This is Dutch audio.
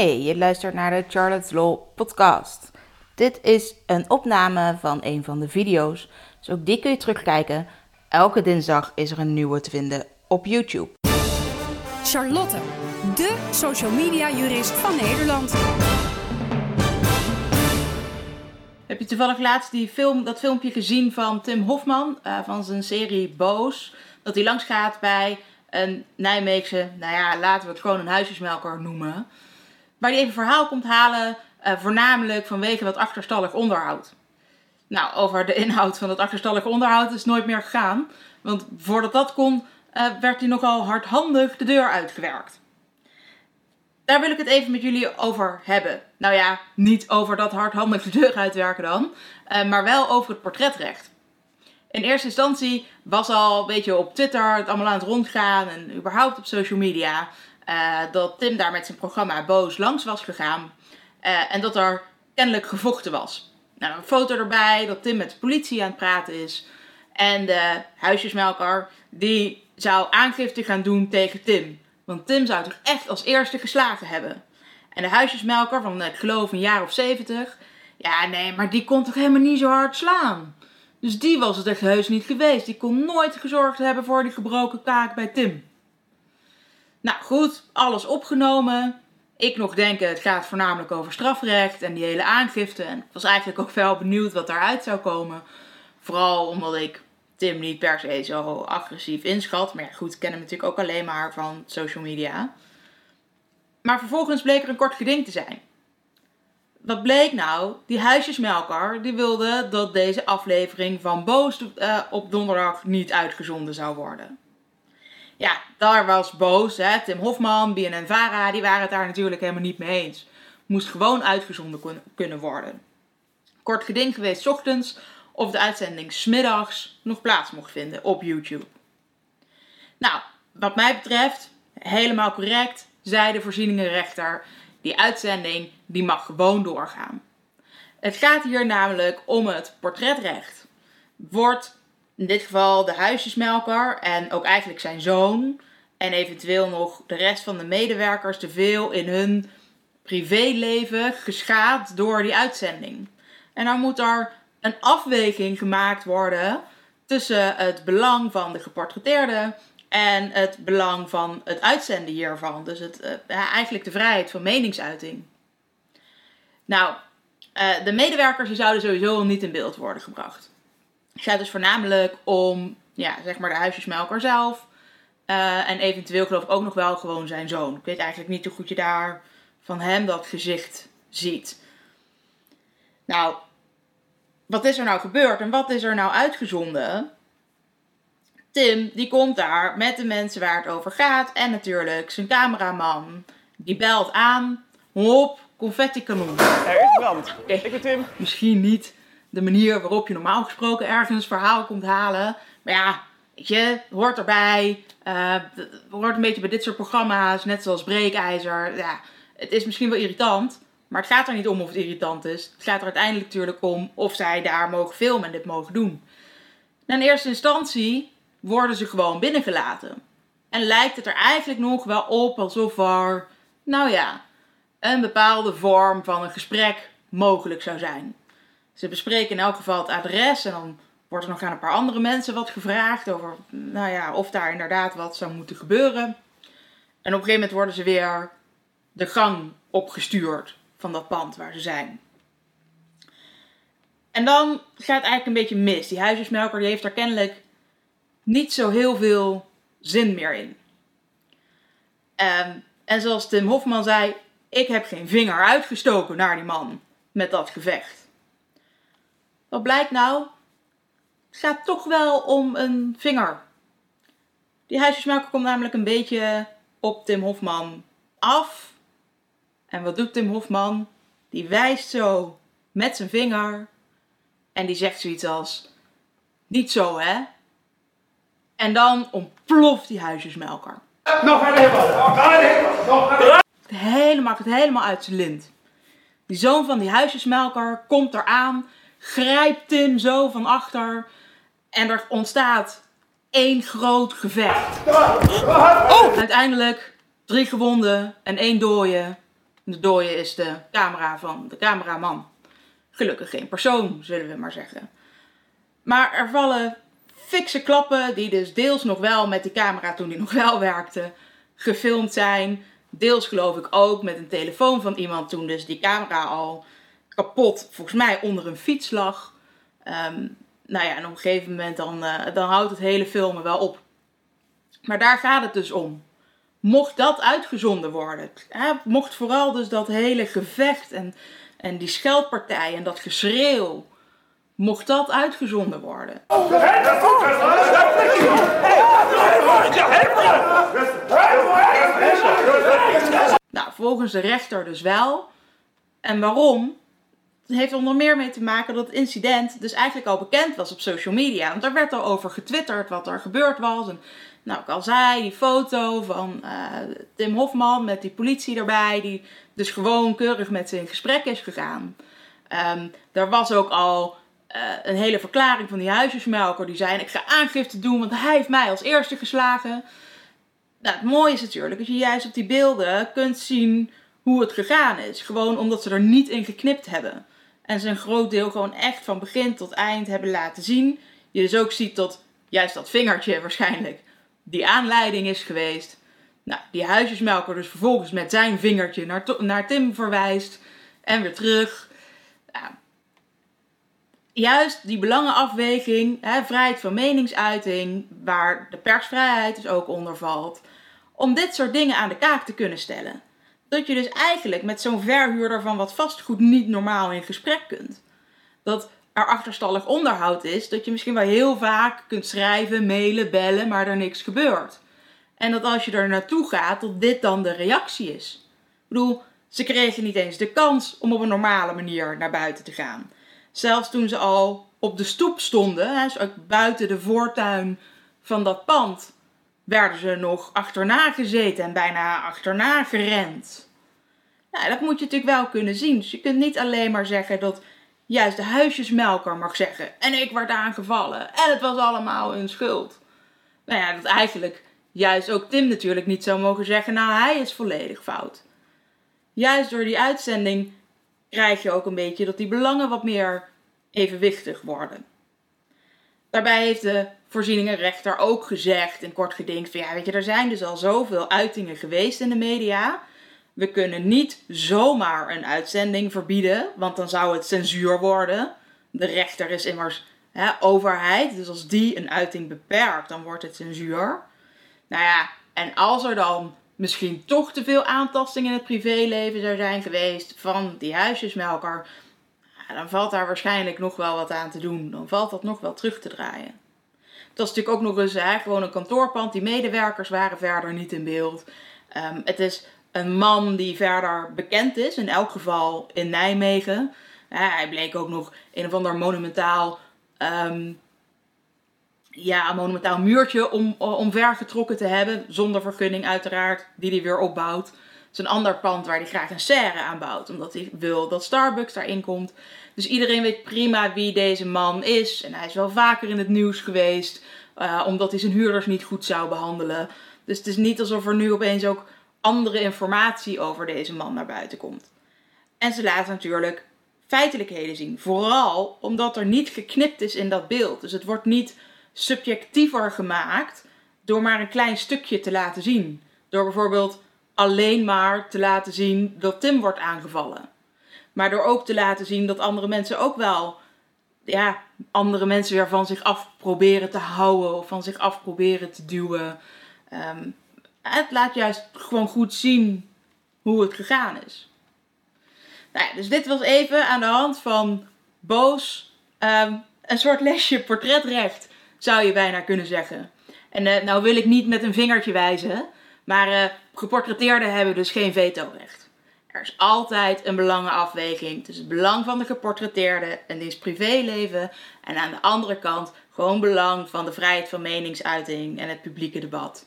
Hey, je luistert naar de Charlotte's Law podcast. Dit is een opname van een van de video's, dus ook die kun je terugkijken. Elke dinsdag is er een nieuwe te vinden op YouTube. Charlotte, de social media jurist van Nederland. Heb je toevallig laatst die film, dat filmpje gezien van Tim Hofman eh, van zijn serie Boos? Dat hij langs gaat bij een Nijmeegse, nou ja, laten we het gewoon een huisjesmelker noemen. Waar hij even verhaal komt halen, eh, voornamelijk vanwege dat achterstallig onderhoud. Nou, over de inhoud van dat achterstallig onderhoud is nooit meer gegaan. Want voordat dat kon, eh, werd hij nogal hardhandig de deur uitgewerkt. Daar wil ik het even met jullie over hebben. Nou ja, niet over dat hardhandig de deur uitwerken dan, eh, maar wel over het portretrecht. In eerste instantie was al een beetje op Twitter het allemaal aan het rondgaan en überhaupt op social media. Eh, dat Tim daar met zijn programma Boos langs was gegaan. eh, en dat er kennelijk gevochten was. Nou, een foto erbij dat Tim met de politie aan het praten is. En de huisjesmelker die zou aangifte gaan doen tegen Tim. Want Tim zou toch echt als eerste geslagen hebben. En de huisjesmelker van, ik geloof, een jaar of zeventig. Ja, nee, maar die kon toch helemaal niet zo hard slaan. Dus die was het echt heus niet geweest. Die kon nooit gezorgd hebben voor die gebroken kaak bij Tim. Nou goed, alles opgenomen. Ik nog denken, het gaat voornamelijk over strafrecht en die hele aangifte. En ik was eigenlijk ook wel benieuwd wat daaruit zou komen. Vooral omdat ik Tim niet per se zo agressief inschat. Maar ja, goed, ik ken hem natuurlijk ook alleen maar van social media. Maar vervolgens bleek er een kort geding te zijn. Wat bleek nou? Die huisjesmelker die wilde dat deze aflevering van Boos eh, op donderdag niet uitgezonden zou worden. Ja, daar was Boos, hè, Tim Hofman, BNN Vara, die waren het daar natuurlijk helemaal niet mee eens. Moest gewoon uitgezonden kun- kunnen worden. Kort geding geweest ochtends of de uitzending 's middags nog plaats mocht vinden op YouTube. Nou, wat mij betreft, helemaal correct, zei de voorzieningenrechter, die uitzending die mag gewoon doorgaan. Het gaat hier namelijk om het portretrecht. Wordt in dit geval de huisjesmelker en ook eigenlijk zijn zoon en eventueel nog de rest van de medewerkers te veel in hun privéleven geschaad door die uitzending. En dan moet er een afweging gemaakt worden tussen het belang van de geportretteerde en het belang van het uitzenden hiervan. Dus het, eh, eigenlijk de vrijheid van meningsuiting. Nou, eh, de medewerkers zouden sowieso niet in beeld worden gebracht. Het gaat dus voornamelijk om ja, zeg maar de huisjesmelker zelf. eh, en eventueel geloof ik ook nog wel gewoon zijn zoon. Ik weet eigenlijk niet hoe goed je daar van hem dat gezicht ziet. Nou, wat is er nou gebeurd en wat is er nou uitgezonden? Tim, die komt daar met de mensen waar het over gaat. En natuurlijk zijn cameraman. Die belt aan. Hop, confetti kanon. Er is brand. Ik ben Tim. Misschien niet de manier waarop je normaal gesproken ergens verhaal komt halen. Maar ja, weet je, hoort erbij. Het hoort een beetje bij dit soort programma's. Net zoals Breekijzer. Ja, het is misschien wel irritant. Maar het gaat er niet om of het irritant is. Het gaat er uiteindelijk natuurlijk om of zij daar mogen filmen en dit mogen doen. En in eerste instantie worden ze gewoon binnengelaten. En lijkt het er eigenlijk nog wel op alsof er, nou ja, een bepaalde vorm van een gesprek mogelijk zou zijn. Ze bespreken in elk geval het adres en dan wordt er nog aan een paar andere mensen wat gevraagd over, nou ja, of daar inderdaad wat zou moeten gebeuren. En op een gegeven moment worden ze weer de gang opgestuurd van dat pand waar ze zijn. En dan gaat het eigenlijk een beetje mis. Die huisjesmelker die heeft daar kennelijk niet zo heel veel zin meer in. Ehm, en zoals Tim Hofman zei, ik heb geen vinger uitgestoken naar die man met dat gevecht. Wat blijkt nou? Het gaat toch wel om een vinger. Die huisjesmelker komt namelijk een beetje op Tim Hofman af. En wat doet Tim Hofman? Die wijst zo met zijn vinger. En die zegt zoiets als: Niet zo hè? En dan ontploft die huisjesmelker. Nog. Het helemaal, maakt het helemaal uit zijn lint. Die zoon van die huisjesmelker komt eraan, grijpt Tim zo van achter en er ontstaat één groot gevecht. Oh, uiteindelijk drie gewonden en één dooie. De dode is de camera van de cameraman. Gelukkig geen persoon, zullen we maar zeggen. Maar er vallen fikse klappen die dus deels nog wel met die camera toen die nog wel werkte gefilmd zijn. Deels geloof ik ook met een telefoon van iemand toen dus die camera al kapot, volgens mij onder een fiets lag. Ehm, nou ja, en op een gegeven moment dan, uh, dan houdt het hele filmen wel op. Maar daar gaat het dus om. Mocht dat uitgezonden worden, hè, mocht vooral dus dat hele gevecht en, en die scheldpartij en dat geschreeuw, mocht dat uitgezonden worden. Nou, volgens de rechter dus wel. En waarom? Heeft onder meer mee te maken dat het incident dus eigenlijk al bekend was op social media. Want er werd al over getwitterd wat er gebeurd was. En nou, ik al zei, die foto van uh, Tim Hofman met die politie erbij, die dus gewoon keurig met ze in gesprek is gegaan. Um, er was ook al uh, een hele verklaring van die huisjesmelker die zei: Ik ga aangifte doen, want hij heeft mij als eerste geslagen. Nou, het mooie is natuurlijk dat je juist op die beelden kunt zien hoe het gegaan is. Gewoon omdat ze er niet in geknipt hebben. En ze een groot deel gewoon echt van begin tot eind hebben laten zien. Je dus ook ziet dat juist dat vingertje waarschijnlijk die aanleiding is geweest. Nou, die huisjesmelker dus vervolgens met zijn vingertje naar, naar Tim verwijst. En weer terug. Nou, juist die belangenafweging, hè, vrijheid van meningsuiting, waar de persvrijheid dus ook onder valt, om dit soort dingen aan de kaak te kunnen stellen. Dat je dus eigenlijk met zo'n verhuurder van wat vastgoed niet normaal in gesprek kunt. Dat er achterstallig onderhoud is, dat je misschien wel heel vaak kunt schrijven, mailen, bellen, maar er niks gebeurt. En dat als je er naartoe gaat, dat dit dan de reactie is. Ik bedoel, ze kregen niet eens de kans om op een normale manier naar buiten te gaan. Zelfs toen ze al op de stoep stonden, dus ook buiten de voortuin van dat pand, werden ze nog achterna gezeten en bijna achterna gerend. Nou, dat moet je natuurlijk wel kunnen zien. Dus je kunt niet alleen maar zeggen dat juist de huisjesmelker mag zeggen: en ik werd aangevallen en het was allemaal hun schuld. Nou ja, dat eigenlijk juist ook Tim natuurlijk niet zou mogen zeggen: nou, hij is volledig fout. Juist door die uitzending krijg je ook een beetje dat die belangen wat meer evenwichtig worden. Daarbij heeft de voorzieningenrechter ook gezegd in kort geding van ja, weet je, er zijn dus al zoveel uitingen geweest in de media. We kunnen niet zomaar een uitzending verbieden, want dan zou het censuur worden. De rechter is immers hè, overheid, dus als die een uiting beperkt, dan wordt het censuur. Nou ja, en als er dan misschien toch te veel aantasting in het privéleven zou zijn geweest van die huisjesmelker, dan valt daar waarschijnlijk nog wel wat aan te doen. Dan valt dat nog wel terug te draaien. Dat is natuurlijk ook nog eens hè, gewoon een kantoorpand. Die medewerkers waren verder niet in beeld. Um, het is een man die verder bekend is, in elk geval in Nijmegen. hij bleek ook nog een of ander monumentaal, um, ja, monumentaal muurtje om, omvergetrokken te hebben. Zonder vergunning uiteraard, die hij weer opbouwt. Een ander pand waar hij graag een serre aan bouwt. Omdat hij wil dat Starbucks daarin komt. Dus iedereen weet prima wie deze man is. En hij is wel vaker in het nieuws geweest. Uh, omdat hij zijn huurders niet goed zou behandelen. Dus het is niet alsof er nu opeens ook andere informatie over deze man naar buiten komt. En ze laten natuurlijk feitelijkheden zien. Vooral omdat er niet geknipt is in dat beeld. Dus het wordt niet subjectiever gemaakt door maar een klein stukje te laten zien. Door bijvoorbeeld alleen maar te laten zien dat Tim wordt aangevallen. Maar door ook te laten zien dat andere mensen ook wel, ja, andere mensen weer van zich af proberen te houden of van zich af proberen te duwen. Um, het laat juist gewoon goed zien hoe het gegaan is. Nou ja, dus dit was even aan de hand van boos, um, een soort lesje portretrecht, zou je bijna kunnen zeggen. En uh, nou wil ik niet met een vingertje wijzen, maar uh, geportretteerden hebben dus geen vetorecht. Er is altijd een belangenafweging tussen het belang van de geportretteerde en diens privéleven en aan de andere kant gewoon belang van de vrijheid van meningsuiting en het publieke debat.